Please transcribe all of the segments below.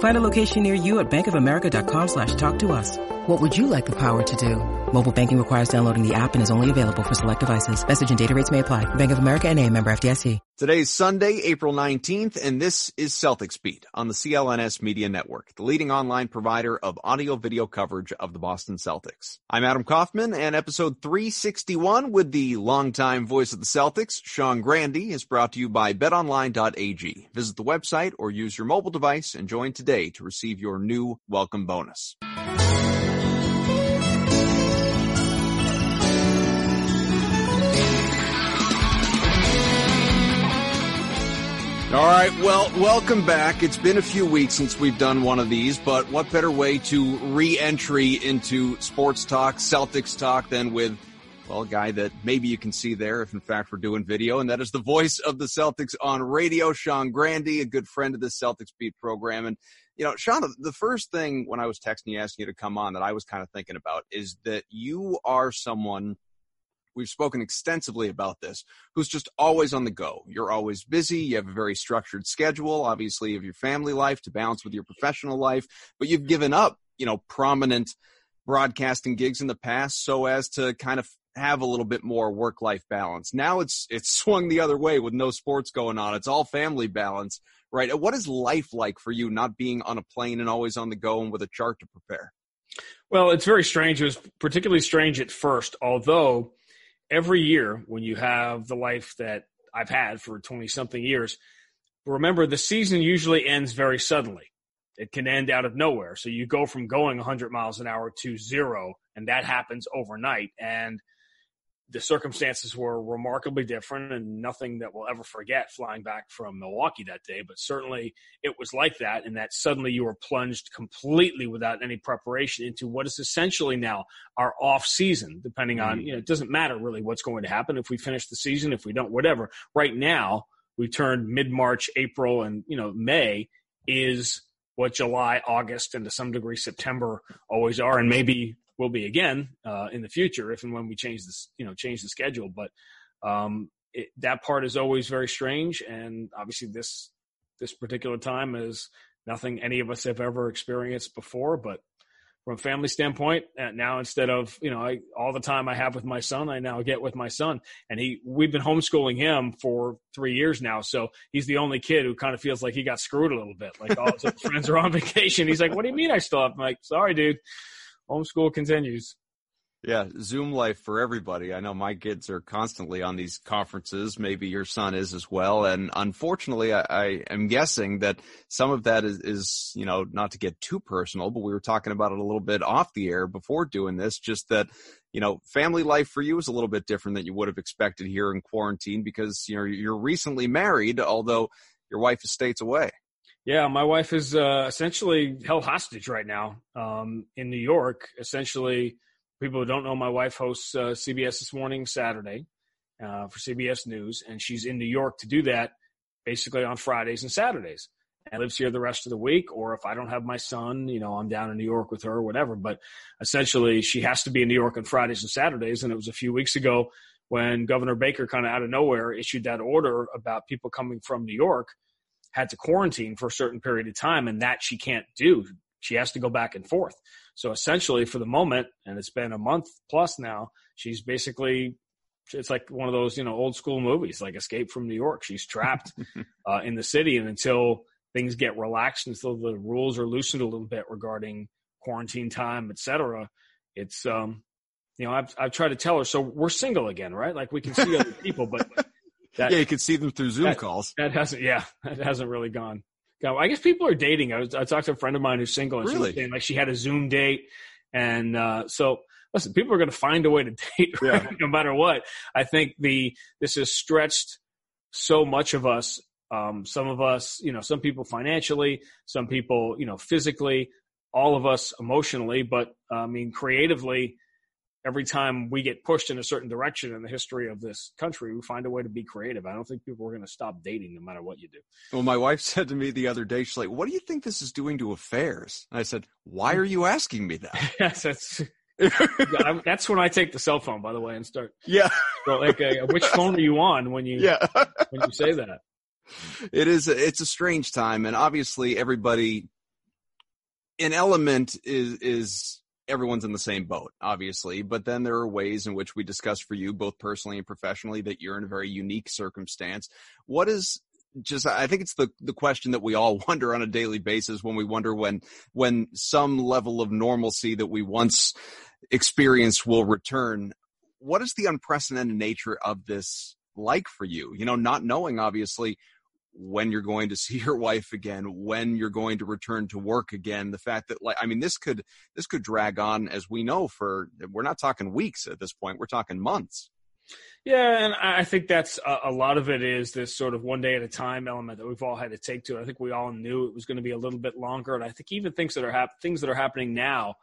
Find a location near you at bankofamerica.com slash talk to us. What would you like the power to do? Mobile banking requires downloading the app and is only available for select devices. Message and data rates may apply. Bank of America and a member FDIC. Today's Sunday, April 19th, and this is Celtics Beat on the CLNS Media Network, the leading online provider of audio video coverage of the Boston Celtics. I'm Adam Kaufman, and episode 361 with the longtime voice of the Celtics, Sean Grande, is brought to you by betonline.ag. Visit the website or use your mobile device and join today to receive your new welcome bonus. All right. Well, welcome back. It's been a few weeks since we've done one of these, but what better way to re-entry into sports talk, Celtics talk than with, well, a guy that maybe you can see there if in fact we're doing video, and that is the voice of the Celtics on radio, Sean Grande, a good friend of the Celtics beat program. And, you know, Sean, the first thing when I was texting you, asking you to come on that I was kind of thinking about is that you are someone – we've spoken extensively about this, who's just always on the go. You're always busy. You have a very structured schedule, obviously, of your family life to balance with your professional life, but you've given up, you know, prominent broadcasting gigs in the past so as to kind of have a little bit more work life balance. Now it's it's swung the other way with no sports going on. It's all family balance, right? What is life like for you not being on a plane and always on the go and with a chart to prepare? Well, it's very strange. It was particularly strange at first, although every year when you have the life that I've had for 20 something years, remember the season usually ends very suddenly. It can end out of nowhere. So you go from going 100 miles an hour to zero, and that happens overnight. And the circumstances were remarkably different and nothing that we'll ever forget flying back from Milwaukee that day. But certainly it was like that, and that suddenly you were plunged completely without any preparation into what is essentially now our off season, depending on, mm-hmm. you know, it doesn't matter really what's going to happen if we finish the season, if we don't, whatever. Right now, we turned mid March, April, and, you know, May is what July, August, and to some degree September always are, and maybe will be again uh, in the future if and when we change this, you know, change the schedule. But um, it, that part is always very strange, and obviously this this particular time is nothing any of us have ever experienced before. But from a family standpoint, uh, now instead of you know I, all the time I have with my son, I now get with my son, and he we've been homeschooling him for three years now, so he's the only kid who kind of feels like he got screwed a little bit. Like all his friends are on vacation, he's like, "What do you mean I still have?" I'm like, "Sorry, dude." Homeschool continues. Yeah, Zoom life for everybody. I know my kids are constantly on these conferences. Maybe your son is as well. And unfortunately, I, I am guessing that some of that is, is, you know, not to get too personal, but we were talking about it a little bit off the air before doing this, just that, you know, family life for you is a little bit different than you would have expected here in quarantine because, you know, you're recently married, although your wife is states away. Yeah, my wife is uh, essentially held hostage right now um, in New York. Essentially, people who don't know, my wife hosts uh, CBS this morning, Saturday, uh, for CBS News, and she's in New York to do that basically on Fridays and Saturdays. And lives here the rest of the week, or if I don't have my son, you know, I'm down in New York with her or whatever. But essentially, she has to be in New York on Fridays and Saturdays. And it was a few weeks ago when Governor Baker kind of out of nowhere issued that order about people coming from New York had to quarantine for a certain period of time, and that she can't do. She has to go back and forth. So essentially, for the moment, and it's been a month plus now, she's basically it's like one of those you know old school movies, like Escape from New York. She's trapped uh, in the city, and until things get relaxed, until the rules are loosened a little bit regarding quarantine time, etc., it's um, you know I've I've tried to tell her. So we're single again, right? Like we can see other people, but That, yeah, you could see them through Zoom that, calls. That hasn't, yeah, that hasn't really gone. I guess people are dating. I, was, I talked to a friend of mine who's single, and really? she was saying like she had a Zoom date, and uh, so listen, people are going to find a way to date right? yeah. no matter what. I think the this has stretched so much of us. Um, some of us, you know, some people financially, some people, you know, physically, all of us emotionally, but I mean, creatively, every time we get pushed in a certain direction in the history of this country, we find a way to be creative. I don't think people are going to stop dating no matter what you do. Well, my wife said to me the other day, she's like, "What do you think this is doing to affairs?" And I said, "Why are you asking me that?" yes, that's. that's when I take the cell phone, by the way, and start. Yeah. So like, uh, which phone are you on when you yeah. when you say that? It is. It's a strange time, and obviously, everybody. An element is is everyone's in the same boat, obviously, but then there are ways in which we discuss for you, both personally and professionally, that you're in a very unique circumstance. What is just I think it's the the question that we all wonder on a daily basis when we wonder when when some level of normalcy that we once experienced will return. What is the unprecedented nature of this like for you? You know, not knowing obviously when you're going to see your wife again, when you're going to return to work again. The fact that like I mean this could this could drag on as we know for we're not talking weeks at this point, we're talking months. Yeah, and I think that's a, a lot of it is this sort of one day at a time element that we've all had to take to. I think we all knew it was going to be a little bit longer, and I think even things that are hap- things that are happening now,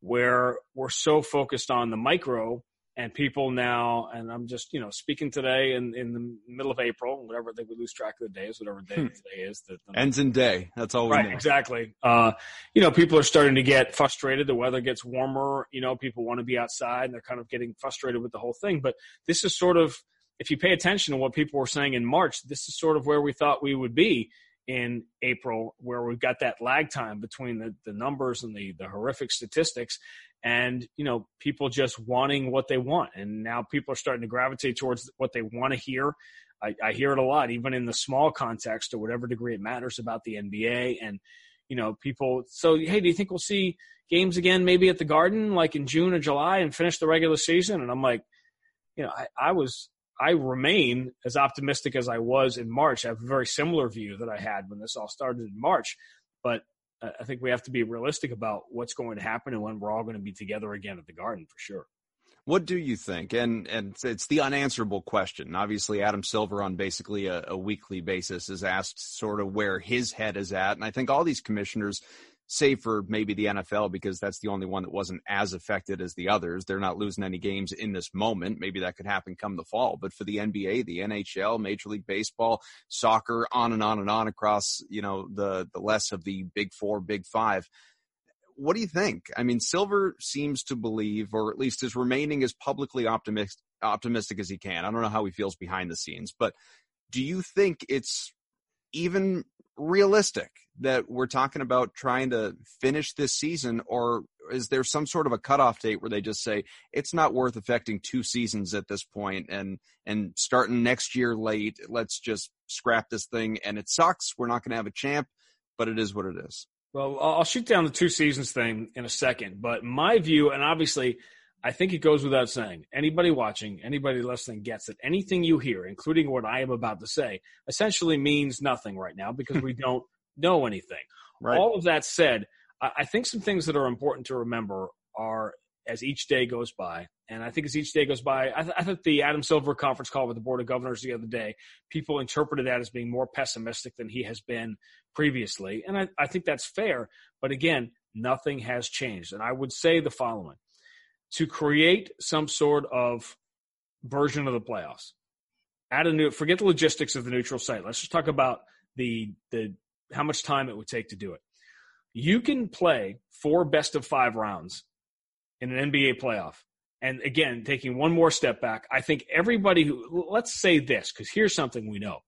where we're so focused on the micro and people now, and I'm just you know speaking today in in the middle of April, whatever they would lose track of the days, whatever day hmm. today is. That ends in day. That's all. right, know. exactly. Uh, you know, people are starting to get frustrated. The weather gets warmer. You know, people want to be outside, and they're kind of getting frustrated with the whole thing. But this is sort of, if you pay attention to what people were saying in March, this is sort of where we thought we would be in April, where we've got that lag time between the, the numbers and the, the horrific statistics and, you know, people just wanting what they want. And now people are starting to gravitate towards what they want to hear. I, I hear it a lot, even in the small context or whatever degree it matters about the NBA. And, you know, people, so, hey, do you think we'll see games again maybe at the Garden like in June or July and finish the regular season? And I'm like, you know, I, I was I remain as optimistic as I was in March. I have a very similar view that I had when this all started in March, but I think we have to be realistic about what's going to happen and when we're all going to be together again at the Garden for sure. What do you think? And and it's the unanswerable question. Obviously, Adam Silver on basically a, a weekly basis is asked sort of where his head is at, and I think all these commissioners save for maybe the NFL because that's the only one that wasn't as affected as the others. They're not losing any games in this moment. Maybe that could happen come the fall. But for the NBA, the NHL, Major League Baseball, soccer, on and on and on across, you know, the the less of the big four, big five. What do you think? I mean, Silver seems to believe, or at least is remaining as publicly optimistic optimistic as he can. I don't know how he feels behind the scenes, but do you think it's even realistic that we're talking about trying to finish this season, or is there some sort of a cutoff date where they just say it's not worth affecting two seasons at this point, and and starting next year late, let's just scrap this thing, and it sucks. We're not going to have a champ, but it is what it is. Well, I'll shoot down the two seasons thing in a second, but my view, and obviously I think it goes without saying. Anybody watching, anybody listening gets that anything you hear, including what I am about to say, essentially means nothing right now because we don't know anything. Right. All of that said, I think some things that are important to remember are as each day goes by. And I think as each day goes by, I, th- I think the Adam Silver conference call with the Board of Governors the other day, people interpreted that as being more pessimistic than he has been previously. And I, I think that's fair. But again, nothing has changed. And I would say the following to create some sort of version of the playoffs. Add a new, forget the logistics of the neutral site. Let's just talk about the the how much time it would take to do it. You can play four best of five rounds in an NBA playoff. And again, taking one more step back, I think everybody who, let's say this, because here's something we know.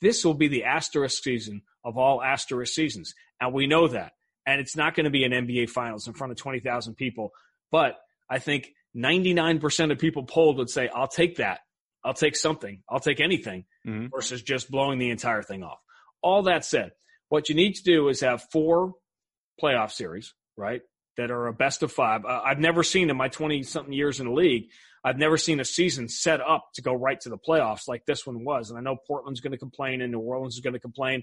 This will be the asterisk season of all asterisk seasons. And we know that. And it's not going to be an NBA finals in front of 20,000 people. But I think 99% of people polled would say, I'll take that. I'll take something. I'll take anything mm-hmm. versus just blowing the entire thing off. All that said, what you need to do is have four playoff series, right? That are a best of five. Uh, I've never seen in my 20 something years in the league. I've never seen a season set up to go right to the playoffs like this one was. And I know Portland's going to complain and New Orleans is going to complain.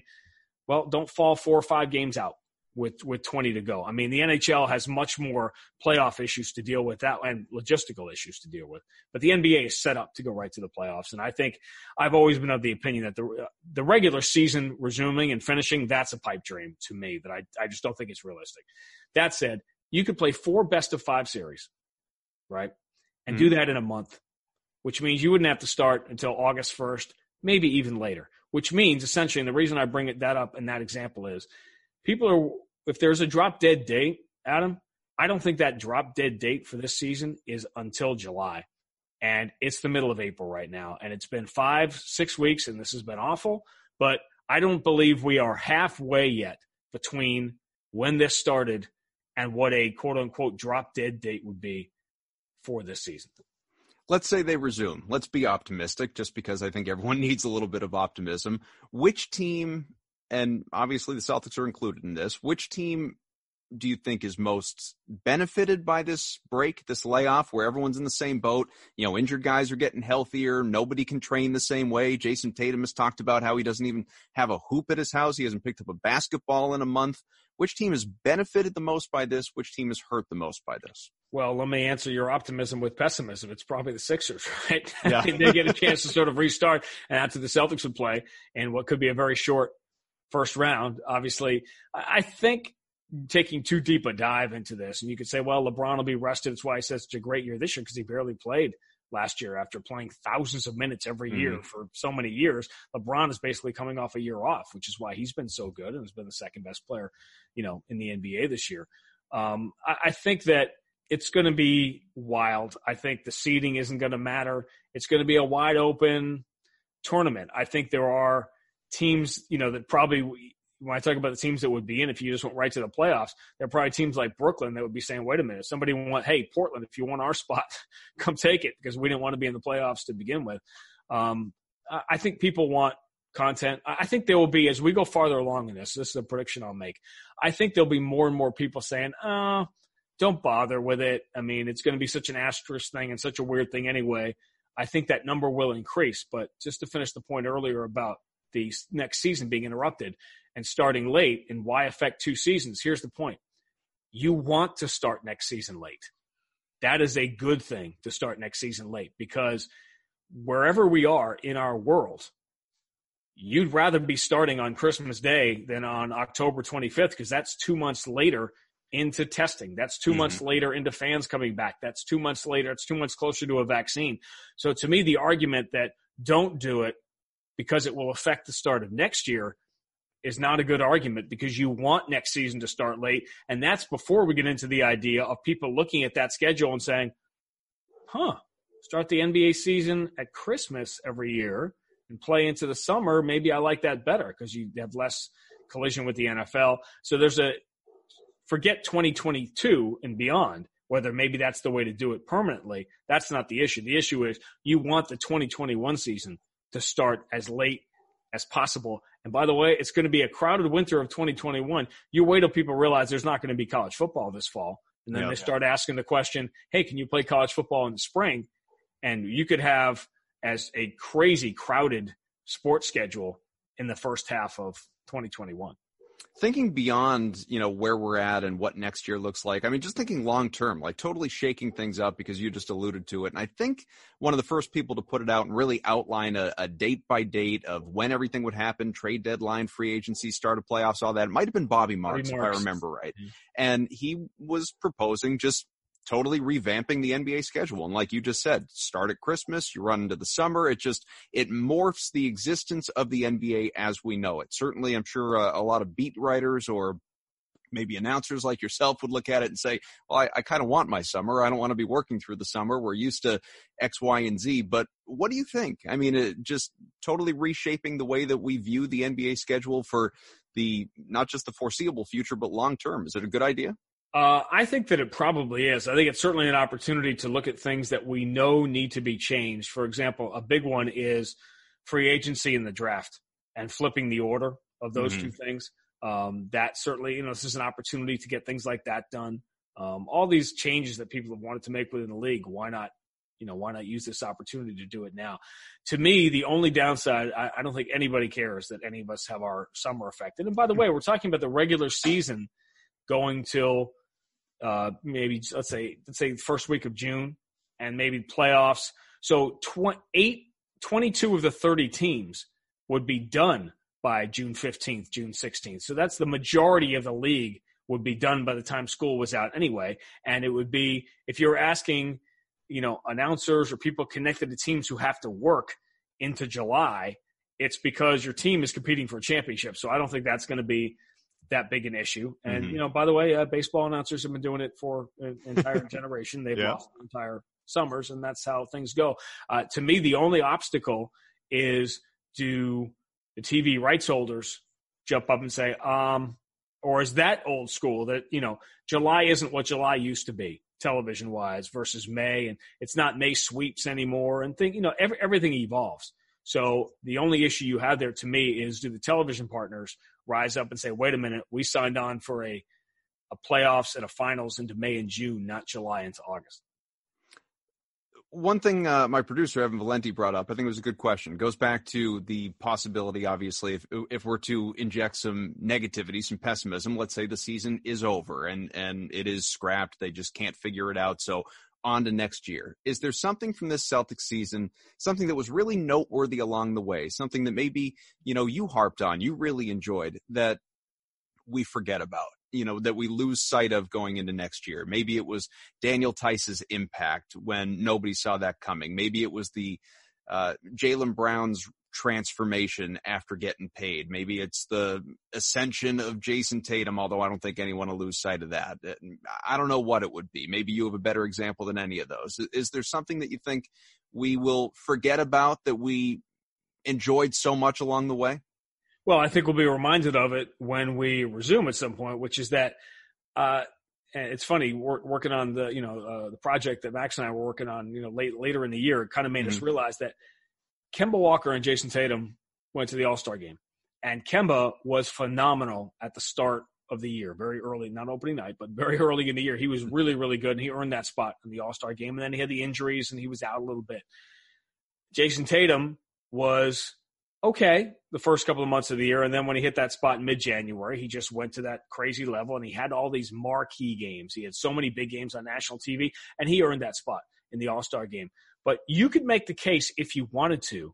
Well, don't fall four or five games out with with 20 to go. I mean, the NHL has much more playoff issues to deal with that and logistical issues to deal with. But the NBA is set up to go right to the playoffs, and I think I've always been of the opinion that the the regular season resuming and finishing that's a pipe dream to me that I I just don't think it's realistic. That said, you could play four best of 5 series, right? And mm-hmm. do that in a month, which means you wouldn't have to start until August 1st, maybe even later. Which means essentially, and the reason I bring it that up and that example is people are if there's a drop dead date, Adam, I don't think that drop dead date for this season is until July. And it's the middle of April right now. And it's been five, six weeks, and this has been awful. But I don't believe we are halfway yet between when this started and what a quote unquote drop dead date would be for this season. Let's say they resume. Let's be optimistic just because I think everyone needs a little bit of optimism. Which team and obviously the Celtics are included in this. Which team do you think is most benefited by this break, this layoff, where everyone's in the same boat? You know, injured guys are getting healthier. Nobody can train the same way. Jayson Tatum has talked about how he doesn't even have a hoop at his house. He hasn't picked up a basketball in a month. Which team has benefited the most by this? Which team has hurt the most by this? Well, let me answer your optimism with pessimism. It's probably the Sixers, right? Yeah. they get a chance to sort of restart and after the Celtics would play and what could be a very short first round. Obviously, I think taking too deep a dive into this, and you could say, well, LeBron will be rested. That's why he says it's a great year this year because he barely played last year after playing thousands of minutes every mm-hmm. year for so many years. LeBron is basically coming off a year off, which is why he's been so good and has been the second best player, you know, in the NBA this year. Um, I, I think that it's going to be wild. I think the seeding isn't going to matter. It's going to be a wide open tournament. I think there are teams, you know, that probably when I talk about the teams that would be in, if you just went right to the playoffs, there are probably teams like Brooklyn that would be saying, wait a minute, somebody want, hey, Portland, if you want our spot, come take it because we didn't want to be in the playoffs to begin with. Um, I think people want content. I think there will be, as we go farther along in this, this is a prediction I'll make. I think there'll be more and more people saying, oh, don't bother with it. I mean, it's going to be such an asterisk thing and such a weird thing anyway. I think that number will increase. But just to finish the point earlier about the next season being interrupted and starting late and why affect two seasons. Here's the point. You want to start next season late. That is a good thing to start next season late because wherever we are in our world, you'd rather be starting on Christmas Day than on October 25th because that's two months later into testing. That's 2 mm-hmm. months later into fans coming back. That's two months later. It's two months closer to a vaccine. So to me, the argument that don't do it because it will affect the start of next year is not a good argument because you want next season to start late. And that's before we get into the idea of people looking at that schedule and saying, huh, start the NBA season at Christmas every year and play into the summer. Maybe I like that better because you have less collision with the NFL. So there's a forget 2022 and beyond whether maybe that's the way to do it permanently. That's not the issue. The issue is you want the 2021 season to start as late as possible. And by the way, it's going to be a crowded winter of 2021. You wait till people realize there's not going to be college football this fall. And then yeah, they okay. start asking the question, hey, can you play college football in the spring? And you could have as a crazy crowded sports schedule in the first half of 2021 thinking beyond you know where we're at and what next year looks like i mean just thinking long term like totally shaking things up because you just alluded to it and i think one of the first people to put it out and really outline a, a date by date of when everything would happen trade deadline free agency start of playoffs all that it might have been bobby marks, bobby marks. if i remember right mm-hmm. and he was proposing just totally revamping the NBA schedule. And like you just said, start at Christmas, you run into the summer. It just, it morphs the existence of the NBA as we know it. Certainly, I'm sure uh, a lot of beat writers or maybe announcers like yourself would look at it and say, well, I, I kind of want my summer. I don't want to be working through the summer. We're used to X, Y, and Z. But what do you think? I mean, it just totally reshaping the way that we view the NBA schedule for the, not just the foreseeable future, but long term. Is it a good idea? Uh, I think that it probably is. I think it's certainly an opportunity to look at things that we know need to be changed. For example, a big one is free agency in the draft and flipping the order of those mm-hmm. two things. Um, that certainly, you know, this is an opportunity to get things like that done. Um, all these changes that people have wanted to make within the league, why not you know, why not use this opportunity to do it now? To me, the only downside, I, I don't think anybody cares that any of us have our summer affected. And by the way, we're talking about the regular season going till uh, maybe let's say let's say first week of June, and maybe playoffs. So tw- eight, 22 of the 30 teams would be done by June 15th, June 16th. So that's the majority of the league would be done by the time school was out anyway. And it would be, if you're asking, you know, announcers or people connected to teams who have to work into July, it's because your team is competing for a championship. So I don't think that's going to be that big an issue. And, mm-hmm. you know, by the way, uh, baseball announcers have been doing it for an entire generation. They've yeah. lost entire summers, and that's how things go. Uh, to me, the only obstacle is do the TV rights holders jump up and say, um, or is that old school that, you know, July isn't what July used to be television wise versus May and it's not May sweeps anymore and think, you know, every, everything evolves. So the only issue you have there to me is do the television partners rise up and say, wait a minute, we signed on for a, a playoffs and a finals into May and June, not July into August one thing uh, my producer Evan Valenti brought up, I think it was a good question. It goes back to the possibility, obviously, if if we're to inject some negativity, some pessimism. Let's say the season is over and and it is scrapped. They just can't figure it out. So on to next year. Is there something from this Celtics season, something that was really noteworthy along the way, something that maybe you know you harped on, you really enjoyed that we forget about? you know that we lose sight of going into next year. Maybe it was Daniel Theis's impact when nobody saw that coming. Maybe it was the uh, Jaylen Brown's transformation after getting paid. Maybe it's the ascension of Jayson Tatum, although I don't think anyone will lose sight of that. Uh, I don't know what it would be. Maybe you have a better example than any of those. Is there something that you think we will forget about that we enjoyed so much along the way? Well, I think we'll be reminded of it when we resume at some point, which is that uh, it's funny working on the you know uh, the project that Max and I were working on you know late later in the year. It kind of made mm-hmm. us realize that Kemba Walker and Jayson Tatum went to the All Star game, and Kemba was phenomenal at the start of the year, very early, not opening night, but very early in the year. He was really really good, and he earned that spot in the All Star game. And then he had the injuries, and he was out a little bit. Jayson Tatum was okay the first couple of months of the year. And then when he hit that spot in mid January, he just went to that crazy level and he had all these marquee games. He had so many big games on national TV and he earned that spot in the All Star game. But you could make the case if you wanted to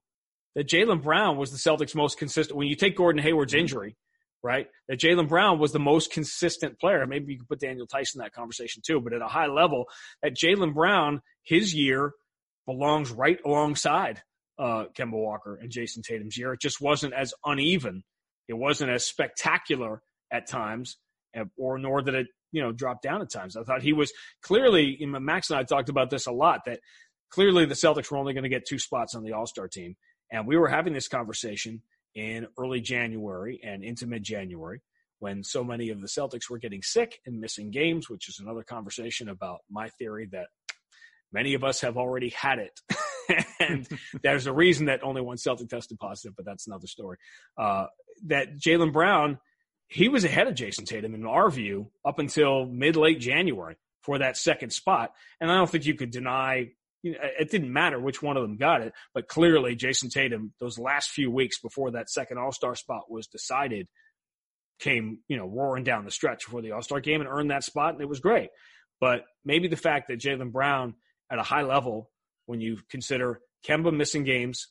that Jaylen Brown was the Celtics' most consistent. When you take Gordon Hayward's injury, right, that Jaylen Brown was the most consistent player. Maybe you could put Daniel Theis in that conversation too, but at a high level, that Jaylen Brown, his year belongs right alongside uh, Kemba Walker and Jayson Tatum's year. It just wasn't as uneven. It wasn't as spectacular at times, or nor did it, you know, drop down at times. I thought he was clearly. Max and I talked about this a lot. That clearly the Celtics were only going to get two spots on the All Star team, and we were having this conversation in early January and into mid January when so many of the Celtics were getting sick and missing games, which is another conversation about my theory that many of us have already had it. and there's a reason that only one Celtic tested positive, but that's another story. Uh, that Jaylen Brown, he was ahead of Jayson Tatum in our view up until mid late January for that second spot. And I don't think you could deny. You know, it didn't matter which one of them got it, but clearly Jayson Tatum, those last few weeks before that second All Star spot was decided, came you know roaring down the stretch before the All Star game and earned that spot, and it was great. But maybe the fact that Jaylen Brown at a high level when you consider Kemba missing games,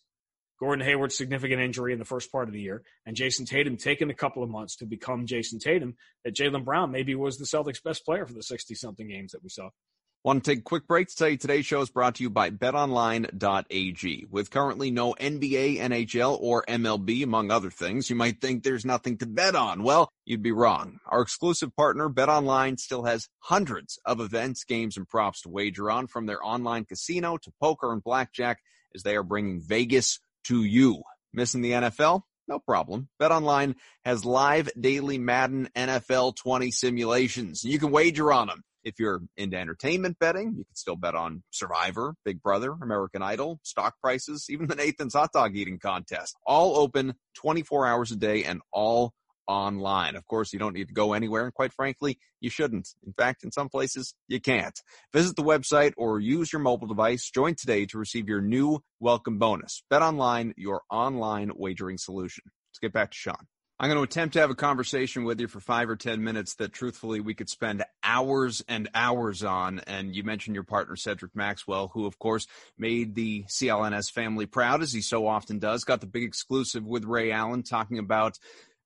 Gordon Hayward's significant injury in the first part of the year, and Jayson Tatum taking a couple of months to become Jayson Tatum, that Jaylen Brown maybe was the Celtics' best player for the 60 something games that we saw. Want to take a quick break to tell you today's show is brought to you by betonline.ag. With currently no NBA, NHL, or MLB, among other things, you might think there's nothing to bet on. Well, you'd be wrong. Our exclusive partner, BetOnline, still has hundreds of events, games, and props to wager on from their online casino to poker and blackjack as they are bringing Vegas to you. Missing the NFL? No problem. BetOnline has live daily Madden NFL 20 simulations. You can wager on them if you're into entertainment betting, you can still bet on Survivor, Big Brother, American Idol, stock prices, even the Nathan's hot dog eating contest. All open 24 hours a day and all online. Of course, you don't need to go anywhere, and quite frankly, you shouldn't. In fact, in some places, you can't. Visit the website or use your mobile device. Join today to receive your new welcome bonus. Bet online, your online wagering solution. Let's get back to Sean. I'm going to attempt to have a conversation with you for five or 10 minutes that truthfully we could spend hours and hours on. And you mentioned your partner, Cedric Maxwell, who, of course, made the CLNS family proud, as he so often does. Got the big exclusive with Ray Allen talking about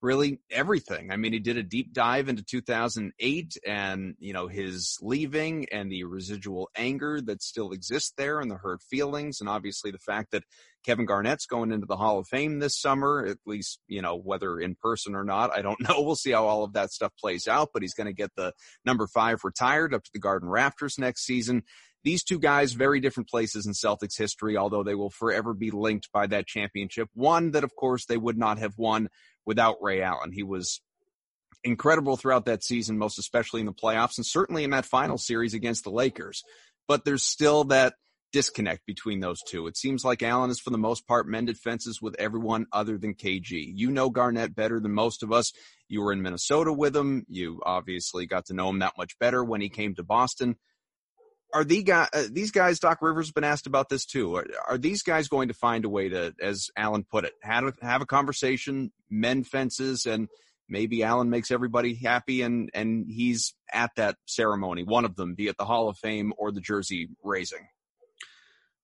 really everything. I mean, he did a deep dive into 2008 and, you know, his leaving and the residual anger that still exists there and the hurt feelings. And obviously the fact that Kevin Garnett's going into the Hall of Fame this summer, at least, you know, whether in person or not, I don't know. We'll see how all of that stuff plays out, but he's going to get the number five retired up to the Garden Rafters next season these two guys, very different places in Celtics history, although they will forever be linked by that championship. One that, of course, they would not have won without Ray Allen. He was incredible throughout that season, most especially in the playoffs and certainly in that final series against the Lakers. But there's still that disconnect between those two. It seems like Allen has, for the most part, mended fences with everyone other than KG. You know Garnett better than most of us. You were in Minnesota with him. You obviously got to know him that much better when he came to Boston are the guy, uh, these guys, Doc Rivers has been asked about this too. Are, are, these guys going to find a way to, as Allen put it, have a, have a conversation, mend fences, and maybe Allen makes everybody happy and, and he's at that ceremony, one of them, be it the Hall of Fame or the jersey raising?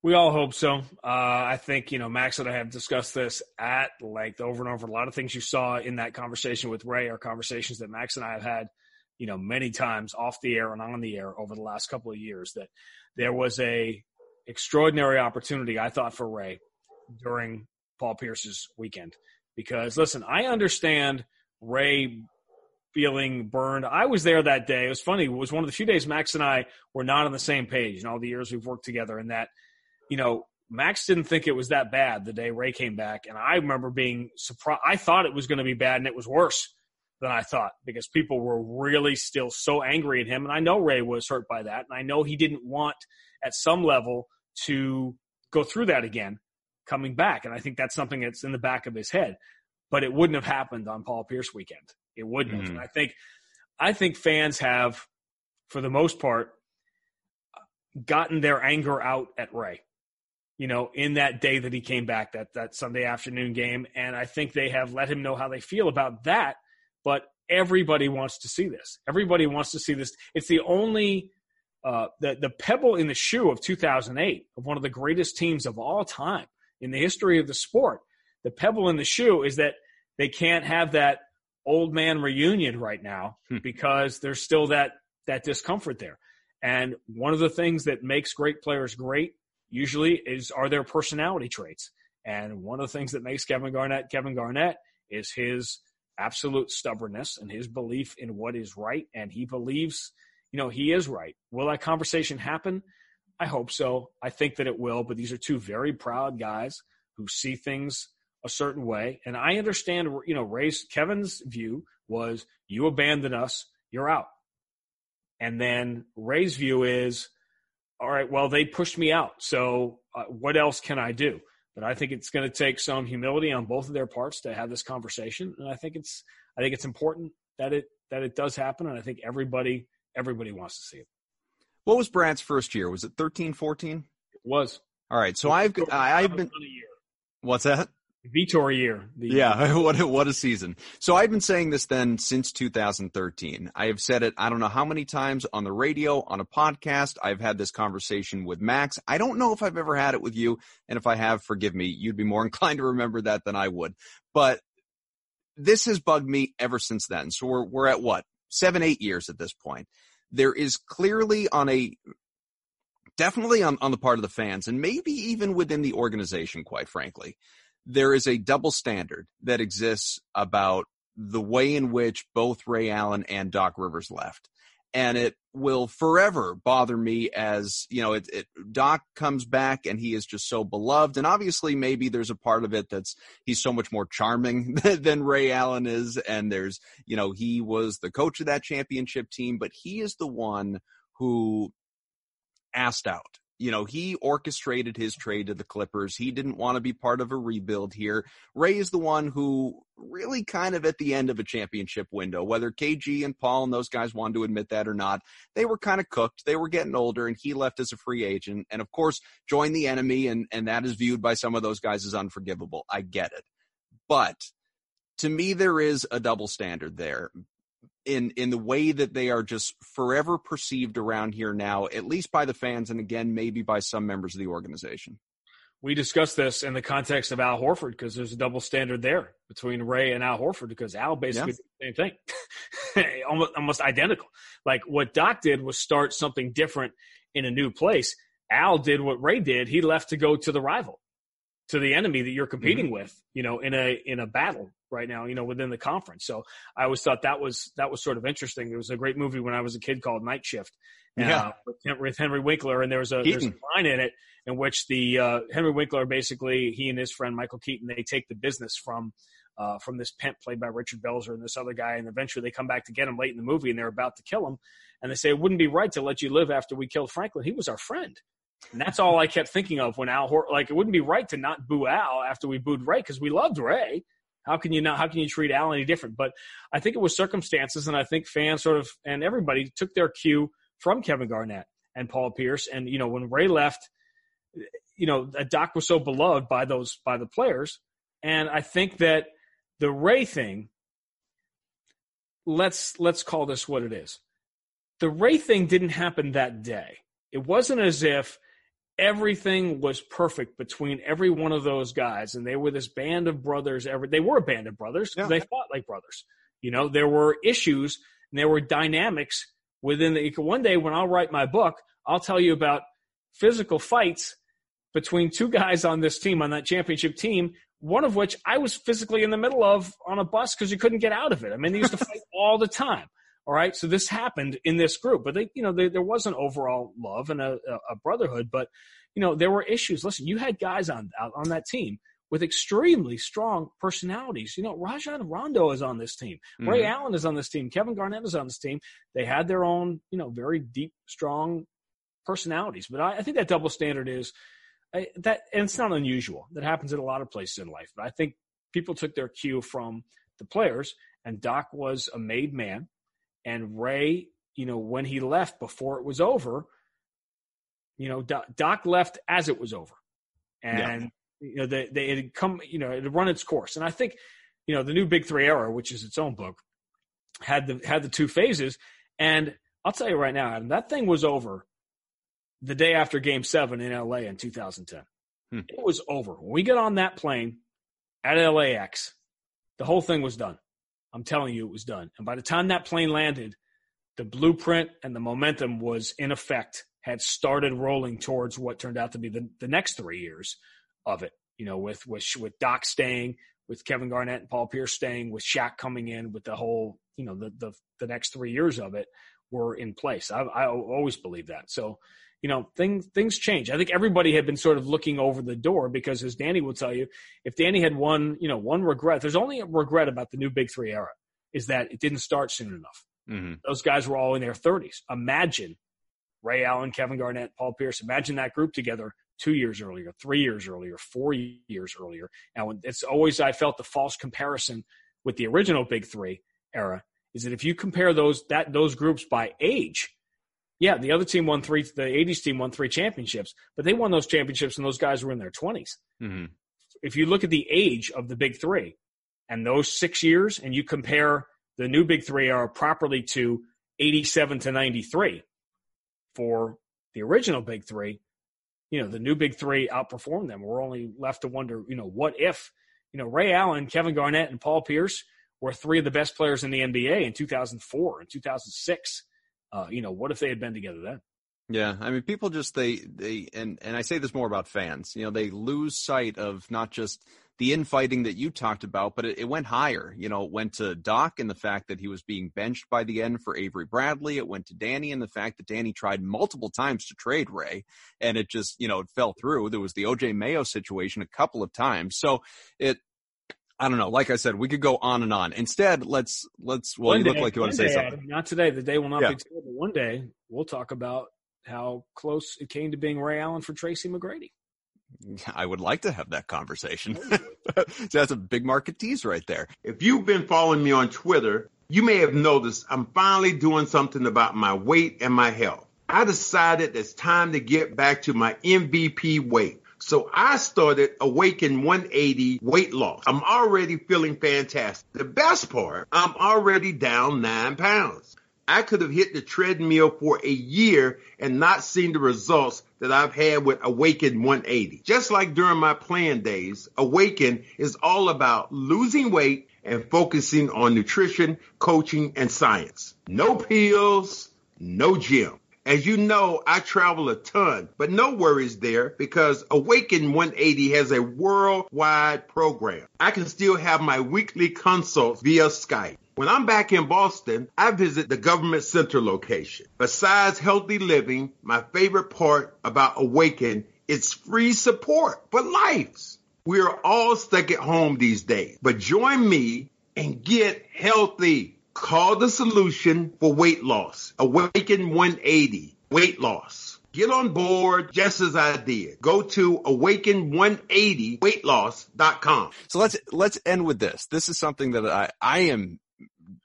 We all hope so. Uh, I think, you know, Max and I have discussed this at length over and over. A lot of things you saw in that conversation with Ray are conversations that Max and I have had – you know, many times off the air and on the air over the last couple of years that there was a extraordinary opportunity, I thought, for Ray during Paul Pierce's weekend. Because listen, I understand Ray feeling burned. I was there that day. It was funny. It was one of the few days Max and I were not on the same page in all the years we've worked together. And that, you know, Max didn't think it was that bad the day Ray came back. And I remember being surprised. I thought it was going to be bad and it was worse than I thought because people were really still so angry at him. And I know Ray was hurt by that. And I know he didn't want at some level to go through that again coming back. And I think that's something that's in the back of his head. But it wouldn't have happened on Paul Pierce weekend. It wouldn't mm-hmm. have. And I think I think fans have, for the most part, gotten their anger out at Ray. You know, in that day that he came back, that that Sunday afternoon game, and I think they have let him know how they feel about that but everybody wants to see this. Everybody wants to see this. It's the only uh, the the pebble in the shoe of 2008 of one of the greatest teams of all time in the history of the sport. The pebble in the shoe is that they can't have that old man reunion right now hmm. because there's still that that discomfort there. And one of the things that makes great players great usually is are their personality traits. And one of the things that makes Kevin Garnett Kevin Garnett is his absolute stubbornness and his belief in what is right. And he believes, you know, he is right. Will that conversation happen? I hope so. I think that it will. But these are two very proud guys who see things a certain way. And I understand, you know, Ray's Kevin's view was you abandon us, you're out. And then Ray's view is, all right, well, they pushed me out. So uh, what else can I do? But I think it's going to take some humility on both of their parts to have this conversation, and I think it's I think it's important that it that it does happen, and I think everybody everybody wants to see it. What was Brad's first year? Was it 13, 14? It was. All right, so I've I've been. What's that? Vitor year. yeah, what a, what a season. So I've been saying this then since 2013. I have said it I don't know how many times on the radio, on a podcast. I've had this conversation with Max. I don't know if I've ever had it with you, and if I have, forgive me. You'd be more inclined to remember that than I would. But this has bugged me ever since then. So we're we're at what seven, eight years at this point. There is clearly on a definitely on, on the part of the fans and maybe even within the organization, quite frankly there is a double standard that exists about the way in which both Ray Allen and Doc Rivers left. And it will forever bother me as, you know, it, it, Doc comes back and he is just so beloved. And obviously maybe there's a part of it that's, he's so much more charming than Ray Allen is. And there's, you know, he was the coach of that championship team, but he is the one who asked out you know, he orchestrated his trade to the Clippers. He didn't want to be part of a rebuild here. Ray is the one who really kind of at the end of a championship window, whether KG and Paul and those guys wanted to admit that or not, they were kind of cooked. They were getting older and he left as a free agent and of course joined the enemy and, and that is viewed by some of those guys as unforgivable. I get it. But to me, there is a double standard there in in the way that they are just forever perceived around here now, at least by the fans, and again maybe by some members of the organization. We discussed this in the context of Al Horford because there's a double standard there between Ray and Al Horford because Al basically yeah. did the same thing, almost almost identical. Like what Doc did was start something different in a new place. Al did what Ray did. He left to go to the rival, to the enemy that you're competing mm-hmm. with, you know, in a in a battle right now, you know, within the conference. So I always thought that was that was sort of interesting. There was a great movie when I was a kid called Night Shift, yeah. uh, with Henry Winkler, and there was a there's a line in it in which the uh, Henry Winkler basically he and his friend Michael Keaton they take the business from. Uh, from this pimp played by Richard Belzer and this other guy, and eventually they come back to get him late in the movie, and they're about to kill him, and they say it wouldn't be right to let you live after we killed Franklin. He was our friend, and that's all I kept thinking of when Al Hor- like it wouldn't be right to not boo Al after we booed Ray because we loved Ray. How can you not? How can you treat Al any different? But I think it was circumstances, and I think fans sort of and everybody took their cue from Kevin Garnett and Paul Pierce. And you know, when Ray left, you know, Doc was so beloved by those by the players, and I think that the Ray thing. Let's let's call this what it is. The Ray thing didn't happen that day. It wasn't as if everything was perfect between every one of those guys, and they were this band of brothers. Every they were a band of brothers. Yeah. They fought like brothers. You know, there were issues and there were dynamics within the. One day when I'll write my book, I'll tell you about physical fights between two guys on this team on that championship team. One of which I was physically in the middle of on a bus because you couldn't get out of it. I mean, they used to fight all the time. All right. So this happened in this group, but they, you know, they, there was an overall love and a, a, brotherhood, but you know, there were issues. Listen, you had guys on, on that team with extremely strong personalities. You know, Rajon Rondo is on this team. Mm-hmm. Ray Allen is on this team. Kevin Garnett is on this team. They had their own, you know, very deep, strong personalities. But I, I think that double standard is I, that, and it's not unusual. That happens in a lot of places in life. But I think people took their cue from the players, and Doc was a made man. And Ray, you know, when he left before it was over, you know, Doc, Doc left as it was over, and yeah. you know, they, they had come, you know, it had run its course. And I think, you know, the new Big Three era, which is its own book, had the had the two phases. And I'll tell you right now, Adam, that thing was over the day after Game Seven in LA in 2010. Hmm. It was over. When we got on that plane at LAX, the whole thing was done. I'm telling you, it was done. And by the time that plane landed, the blueprint and the momentum was in effect, had started rolling towards what turned out to be the, the next three years of it. You know, with with with Doc staying, with Kevin Garnett and Paul Pierce staying, with Shaq coming in, with the whole, you know, the the the next three years of it were in place. I, I always believe that. So, you know, things things change. I think everybody had been sort of looking over the door because, as Danny will tell you, if Danny had one, you know, one regret, there's only a regret about the new Big Three era is that it didn't start soon enough. Mm-hmm. Those guys were all in their 30s. Imagine Ray Allen, Kevin Garnett, Paul Pierce. Imagine that group together two years earlier, three years earlier, four years earlier. Now, it's always I felt the false comparison with the original Big Three era is that if you compare those that those groups by age, yeah, the other team won three. The '80s team won three championships, but they won those championships, and those guys were in their 20s. Mm-hmm. If you look at the age of the Big Three and those six years, and you compare the new Big Three are properly to 87 to 93 for the original Big Three. You know, the new Big Three outperformed them. We're only left to wonder, you know, what if, you know, Ray Allen, Kevin Garnett, and Paul Pierce were three of the best players in the NBA in 2004 and 2006. Uh, you know, what if they had been together then? Yeah, I mean, people just they they and and I say this more about fans. You know, they lose sight of not just the infighting that you talked about, but it, it, went higher. You know, it went to Doc and the fact that he was being benched by the end for Avery Bradley. It went to Danny and the fact that Danny tried multiple times to trade Ray and it just, you know, it fell through. There was the OJ Mayo situation a couple of times. So it, I don't know. Like I said, we could go on and on. Instead, let's let's. Well, one you day, look like you want to say something. Not today. The day will not yeah. be told. But one day we'll talk about how close it came to being Ray Allen for Tracy McGrady. I would like to have that conversation. That's a big market tease right there. If you've been following me on Twitter, you may have noticed I'm finally doing something about my weight and my health. I decided it's time to get back to my MVP weight. So I started Awaken 180 weight loss. I'm already feeling fantastic. The best part, I'm already down nine pounds. I could have hit the treadmill for a year and not seen the results that I've had with Awaken 180. Just like during my plan days, Awaken is all about losing weight and focusing on nutrition, coaching, and science. No pills, no gym. As you know, I travel a ton, but no worries there because Awaken 180 has a worldwide program. I can still have my weekly consults via Skype. When I'm back in Boston, I visit the government center location. Besides healthy living, my favorite part about Awaken is free support for lives. We are all stuck at home these days, but join me and get healthy. Call the solution for weight loss. Awaken 180. Weight loss. Get on board just as I did. Go to awaken180weightloss.com. So let's let's end with this. This is something that I I am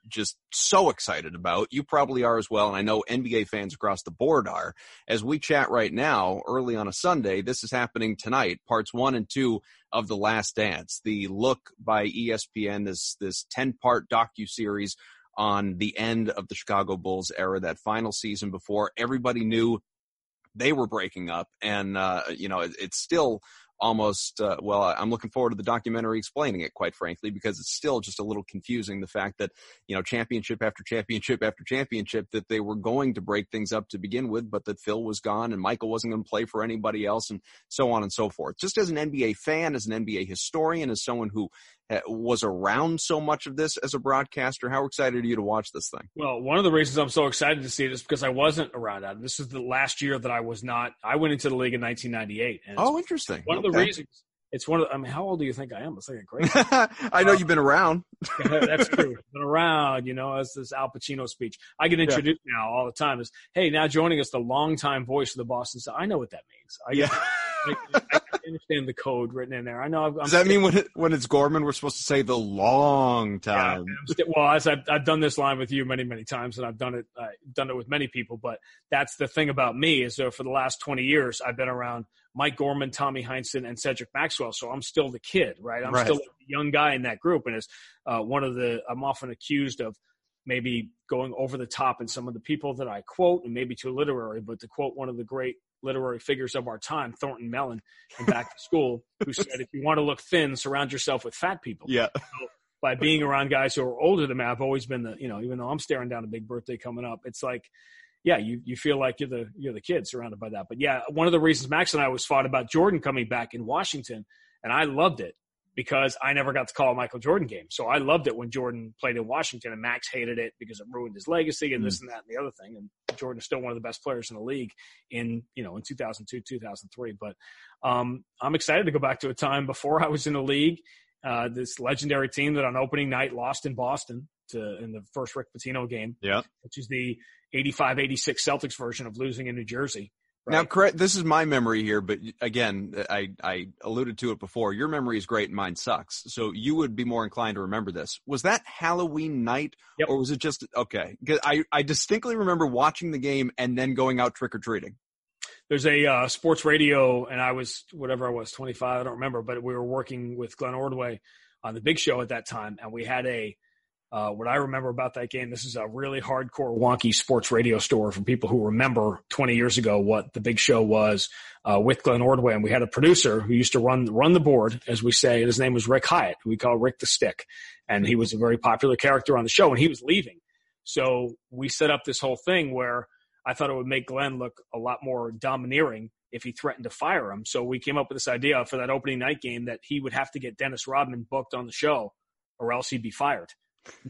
just so excited about. You probably are as well, and I know NBA fans across the board are. As we chat right now, early on a Sunday, this is happening tonight. Parts one and two of The Last Dance, the look by ESPN, this this ten part docu series on the end of the Chicago Bulls era, that final season before everybody knew they were breaking up, and uh, you know it, it's still almost uh, well i'm looking forward to the documentary explaining it quite frankly because it's still just a little confusing the fact that you know championship after championship after championship that they were going to break things up to begin with but that phil was gone and michael wasn't going to play for anybody else and so on and so forth. Just as an nba fan as an nba historian as someone who was around so much of this as a broadcaster how excited are you to watch this thing well one of the reasons i'm so excited to see it is because i wasn't around that this is the last year that i was not i went into the league in 1998 oh interesting one of the reasons it's one of the, I mean, how old do you think I am? It's like a great. I know um, you've been around. that's true. Been around, you know, as this Al Pacino speech. I get introduced yeah. now all the time Is hey, now joining us, the longtime voice of the Boston. So I know what that means. I, yeah. I, I, understand the code written in there. I know. I'm, Does that mean when it, when it's Gorman, we're supposed to say the long time? Yeah, well, as I've, I've done this line with you many, many times, and I've done it, I've done it with many people. But that's the thing about me is that for the last 20 years, I've been around Mike Gorman, Tommy Heinsohn, and Cedric Maxwell. So I'm still the kid, right? I'm right. still the young guy in that group, and as uh, one of the, I'm often accused of maybe going over the top in some of the people that I quote, and maybe too literary. But to quote one of the great literary figures of our time, Thornton Mellon, in Back to School, who said, "If you want to look thin, surround yourself with fat people." Yeah. So by being around guys who are older than me, I've always been the you know, even though I'm staring down a big birthday coming up, it's like, yeah, you you feel like you're the you're the kid surrounded by that. But yeah, one of the reasons Max and I always fought about Jordan coming back in Washington, and I loved it because I never got to call a Michael Jordan game. So I loved it when Jordan played in Washington and Max hated it because it ruined his legacy and this mm. and that and the other thing. And Jordan is still one of the best players in the league in, you know, in 2002, 2003. But um, I'm excited to go back to a time before I was in the league. Uh, this legendary team that on opening night lost in Boston to in the first Rick Pitino game, yeah, which is the 85-86 Celtics version of losing in New Jersey. Right. Now, correct. This is my memory here, but again, I I alluded to it before. Your memory is great, and mine sucks. So you would be more inclined to remember this. Was that Halloween night, yep. or was it just okay? I I distinctly remember watching the game and then going out trick or treating. There's a uh, sports radio, and I was whatever I was, 25. I don't remember, but we were working with Glenn Ordway on the Big Show at that time, and we had a uh, what I remember about that game, this is a really hardcore, wonky sports radio store for people who remember 20 years ago what the big show was uh, with Glenn Ordway. And we had a producer who used to run run the board, as we say, and his name was Rick Hyatt, we call Rick the Stick. And he was a very popular character on the show, and he was leaving. So we set up this whole thing where I thought it would make Glenn look a lot more domineering if he threatened to fire him. So we came up with this idea for that opening night game that he would have to get Dennis Rodman booked on the show or else he'd be fired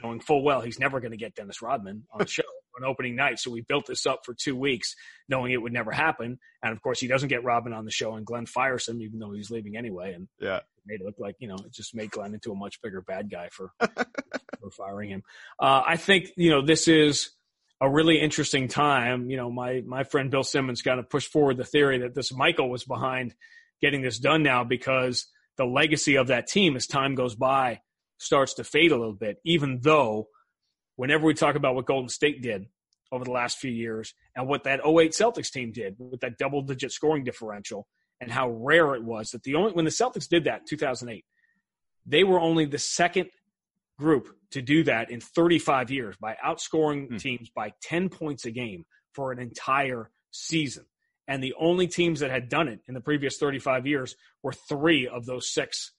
knowing full well he's never going to get Dennis Rodman on the show on opening night. So we built this up for two weeks, knowing it would never happen. And of course, he doesn't get Rodman on the show, and Glenn fires him, even though he's leaving anyway. And yeah, made it look like you know it just made Glenn into a much bigger bad guy for for firing him. Uh, I think you know this is. a really interesting time. You know, my my friend Bill Simmons kind of pushed forward the theory that this Michael was behind getting this done now because the legacy of that team as time goes by starts to fade a little bit. Even though, whenever we talk about what Golden State did over the last few years and what that 08 Celtics team did with that double digit scoring differential and how rare it was that the only when the Celtics did that in 2008 they were only the second group to do that in 35 years by outscoring hmm. teams by 10 points a game for an entire season. And the only teams that had done it in the previous 35 years were three of those six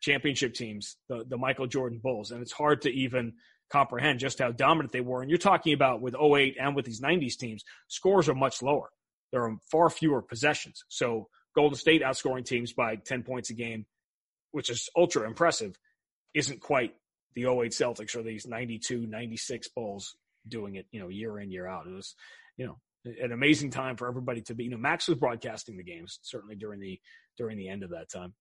championship teams, the, the Michael Jordan Bulls. And it's hard to even comprehend just how dominant they were. And you're talking about with 08 and with these 90s teams, scores are much lower. There are far fewer possessions. So Golden State outscoring teams by 10 points a game, which is ultra impressive, isn't quite the 08 Celtics or these 92, 96 Bulls doing it, you know, year in, year out. It was, you know, an amazing time for everybody to be, you know, Max was broadcasting the games certainly during the, during the end of that time.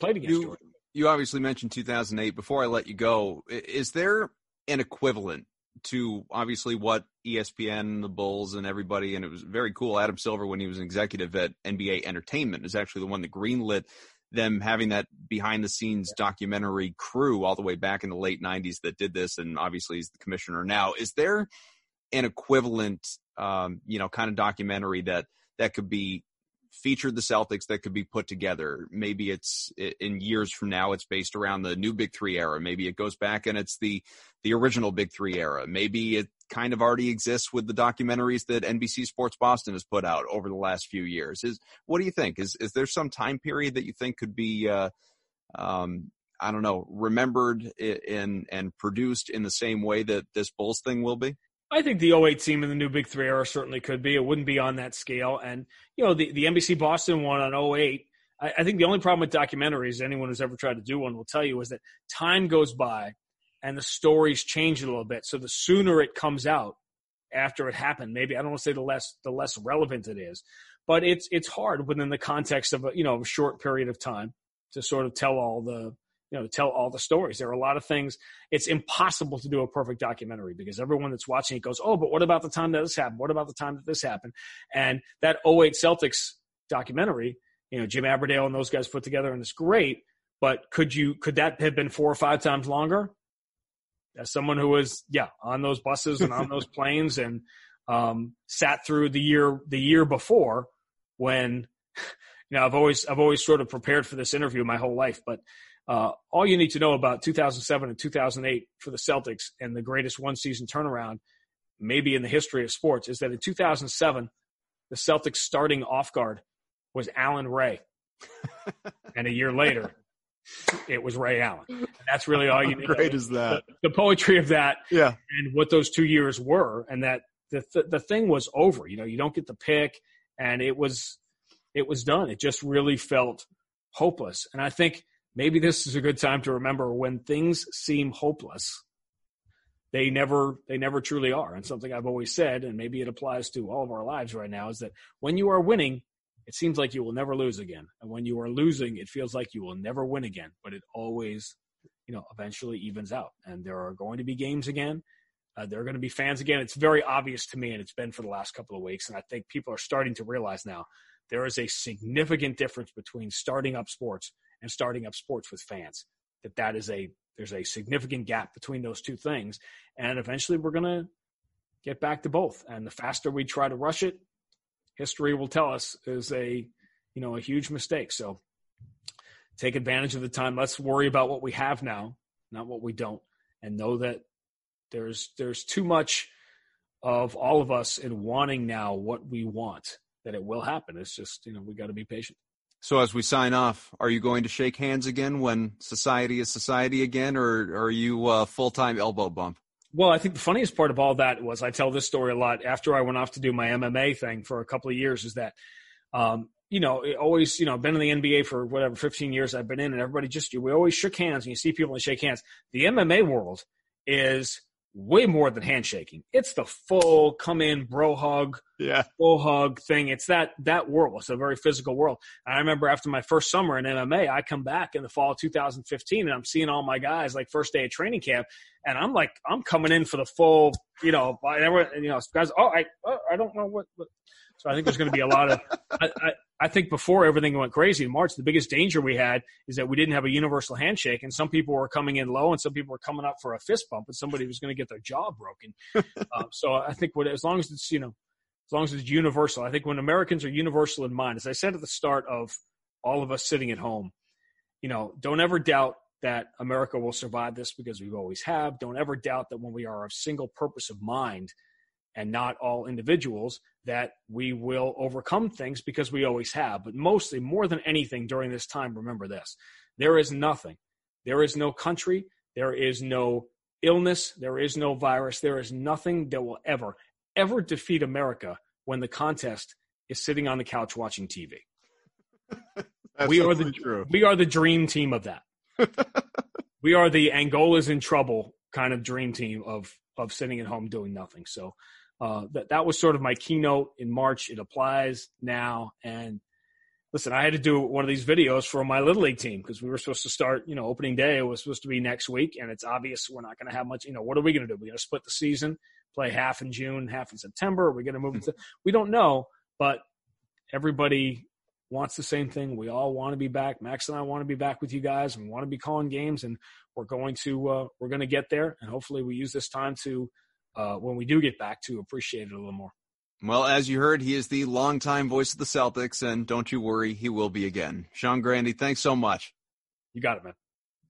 Played against you, Jordan. You obviously mentioned 2008. Before I let you go, is there an equivalent to obviously what ESPN, the Bulls, and everybody, and it was very cool. Adam Silver, when he was an executive at NBA Entertainment, is actually the one that greenlit them having that behind the scenes documentary crew all the way back in the late 90s that did this and obviously he's the commissioner now is there an equivalent um, you know kind of documentary that that could be featured the Celtics that could be put together. Maybe it's in years from now, it's based around the new Big Three era. Maybe it goes back and it's the the original Big Three era. Maybe it kind of already exists with the documentaries that NBC Sports Boston has put out over the last few years. Is what do you think? Is is there some time period that you think could be uh, um, I don't know, remembered in and produced in the same way that this Bulls thing will be? I think the 08 team in the new Big Three era certainly could be. It wouldn't be on that scale. And, you know, the, the NBC Boston one on 08, I, I think the only problem with documentaries, anyone who's ever tried to do one will tell you, is that time goes by and the stories change a little bit. So the sooner it comes out after it happened, maybe I don't want to say the less the less relevant it is, but it's it's hard within the context of a, you know a short period of time to sort of tell all the you know, tell all the stories. There are a lot of things. It's impossible to do a perfect documentary because everyone that's watching it goes, oh, but what about the time that this happened? What about the time that this happened? And that 08 Celtics documentary, you know, Jim Aberdale and those guys put together and it's great. But could you, could that have been four or five times longer? As someone who was, yeah, on those buses and on those planes and um, sat through the year, the year before when, you know, I've always, I've always sort of prepared for this interview my whole life, but uh, all you need to know about 2007 and 2008 for the Celtics and the greatest one season turnaround, maybe in the history of sports, is that in 2007, the Celtics starting off guard was Allan Ray. and a year later, it was Ray Allen. And that's really all you need. How great is that? The, the, poetry of that. Yeah. And what those two years were, and that the th- the thing was over. You know, you don't get the pick, and it was it was done. It just really felt hopeless. And I think maybe this is a good time to remember when things seem hopeless they never they never truly are. And something i've always said and maybe it applies to all of our lives right now is that when you are winning it seems like you will never lose again. And when you are losing it feels like you will never win again but it always you know eventually evens out. And there are going to be games again. Uh, there are going to be fans again. It's very obvious to me and it's been for the last couple of weeks and i think people are starting to realize now there is a significant difference between starting up sports and starting up sports with fans. That that is a there's a significant gap between those two things, and eventually we're gonna get back to both. And the faster we try to rush it, history will tell us is a you know a huge mistake. So take advantage of the time. Let's worry about what we have now, not what we don't, and know that there's there's too much of all of us in wanting now what we want that it will happen. It's just you know we got to be patient. So as we sign off, are you going to shake hands again when society is society again, or, are you full time elbow bump? Well, I think the funniest part of all that was I tell this story a lot after I went off to do my MMA thing for a couple of years. Is that, um, you know, always, you know, been in the NBA for whatever 15 years I've been in, and everybody just we always shook hands, and you see people and shake hands. The MMA world is way more than handshaking. It's the full come in bro hug, yeah, full hug thing. It's that that world. It's a very physical world. And I remember after my first summer in MMA, I come back in the fall of 2015, and I'm seeing all my guys like first day of training camp, and I'm like, I'm coming in for the full, you know, everyone, you know, guys. Oh, I, oh, I don't know what, what. So I think there's going to be a lot of. I, I, I think before everything went crazy in March, the biggest danger we had is that we didn't have a universal handshake, and some people were coming in low, and some people were coming up for a fist bump, and somebody was going to get their jaw broken. um, so I think what, as long as it's you know, as long as it's universal, I think when Americans are universal in mind, as I said at the start of all of us sitting at home, you know, don't ever doubt that America will survive this because we've always have. Don't ever doubt that when we are of single purpose of mind and not all individuals, that we will overcome things because we always have. But mostly, more than anything during this time, remember this there is nothing, there is no country, there is no illness, there is no virus, there is nothing that will ever, ever defeat America when the contest is sitting on the couch watching TV. we are the true. we are the dream team of that. we are the Angola's in trouble kind of dream team of of sitting at home doing nothing. So uh, that that was sort of my keynote in March. It applies now. And listen, I had to do one of these videos for my little league team because we were supposed to start. You know, opening day was supposed to be next week, and it's obvious we're not going to have much. You know, what are we going to do? We're going to split the season, play half in June, half in September. Are we going to move? Into, we don't know, but everybody wants the same thing. We all want to be back. Max and I want to be back with you guys, and we want to be calling games, and we're going to uh, we're going to get there, and hopefully we use this time to uh, when we do get back to appreciate it a little more. Well, as you heard, he is the longtime voice of the Celtics, and don't you worry, he will be again. Sean Grande, thanks so much. You got it, man.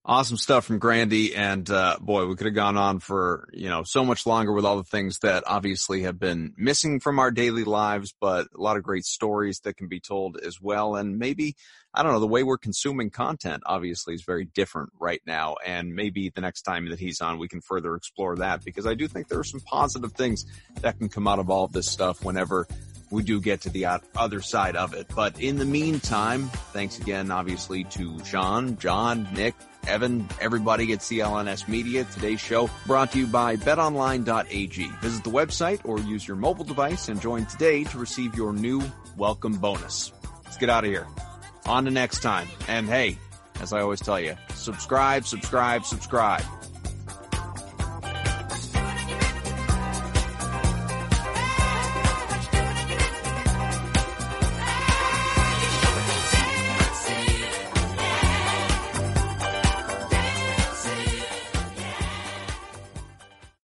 Awesome stuff from Grande, and uh, boy, we could have gone on for you know so much longer with all the things that obviously have been missing from our daily lives, but a lot of great stories that can be told as well, and maybe I don't know the way we're consuming content obviously is very different right now, and maybe the next time that he's on, we can further explore that because I do think there are some positive things that can come out of all of this stuff whenever we do get to the other side of it. But in the meantime, thanks again, obviously, to Sean, John, Nick, Evan, everybody at CLNS Media. Today's show brought to you by betonline.ag. Visit the website or use your mobile device and join today to receive your new welcome bonus. Let's get out of here. On to next time. And hey, as I always tell you, subscribe, subscribe, subscribe.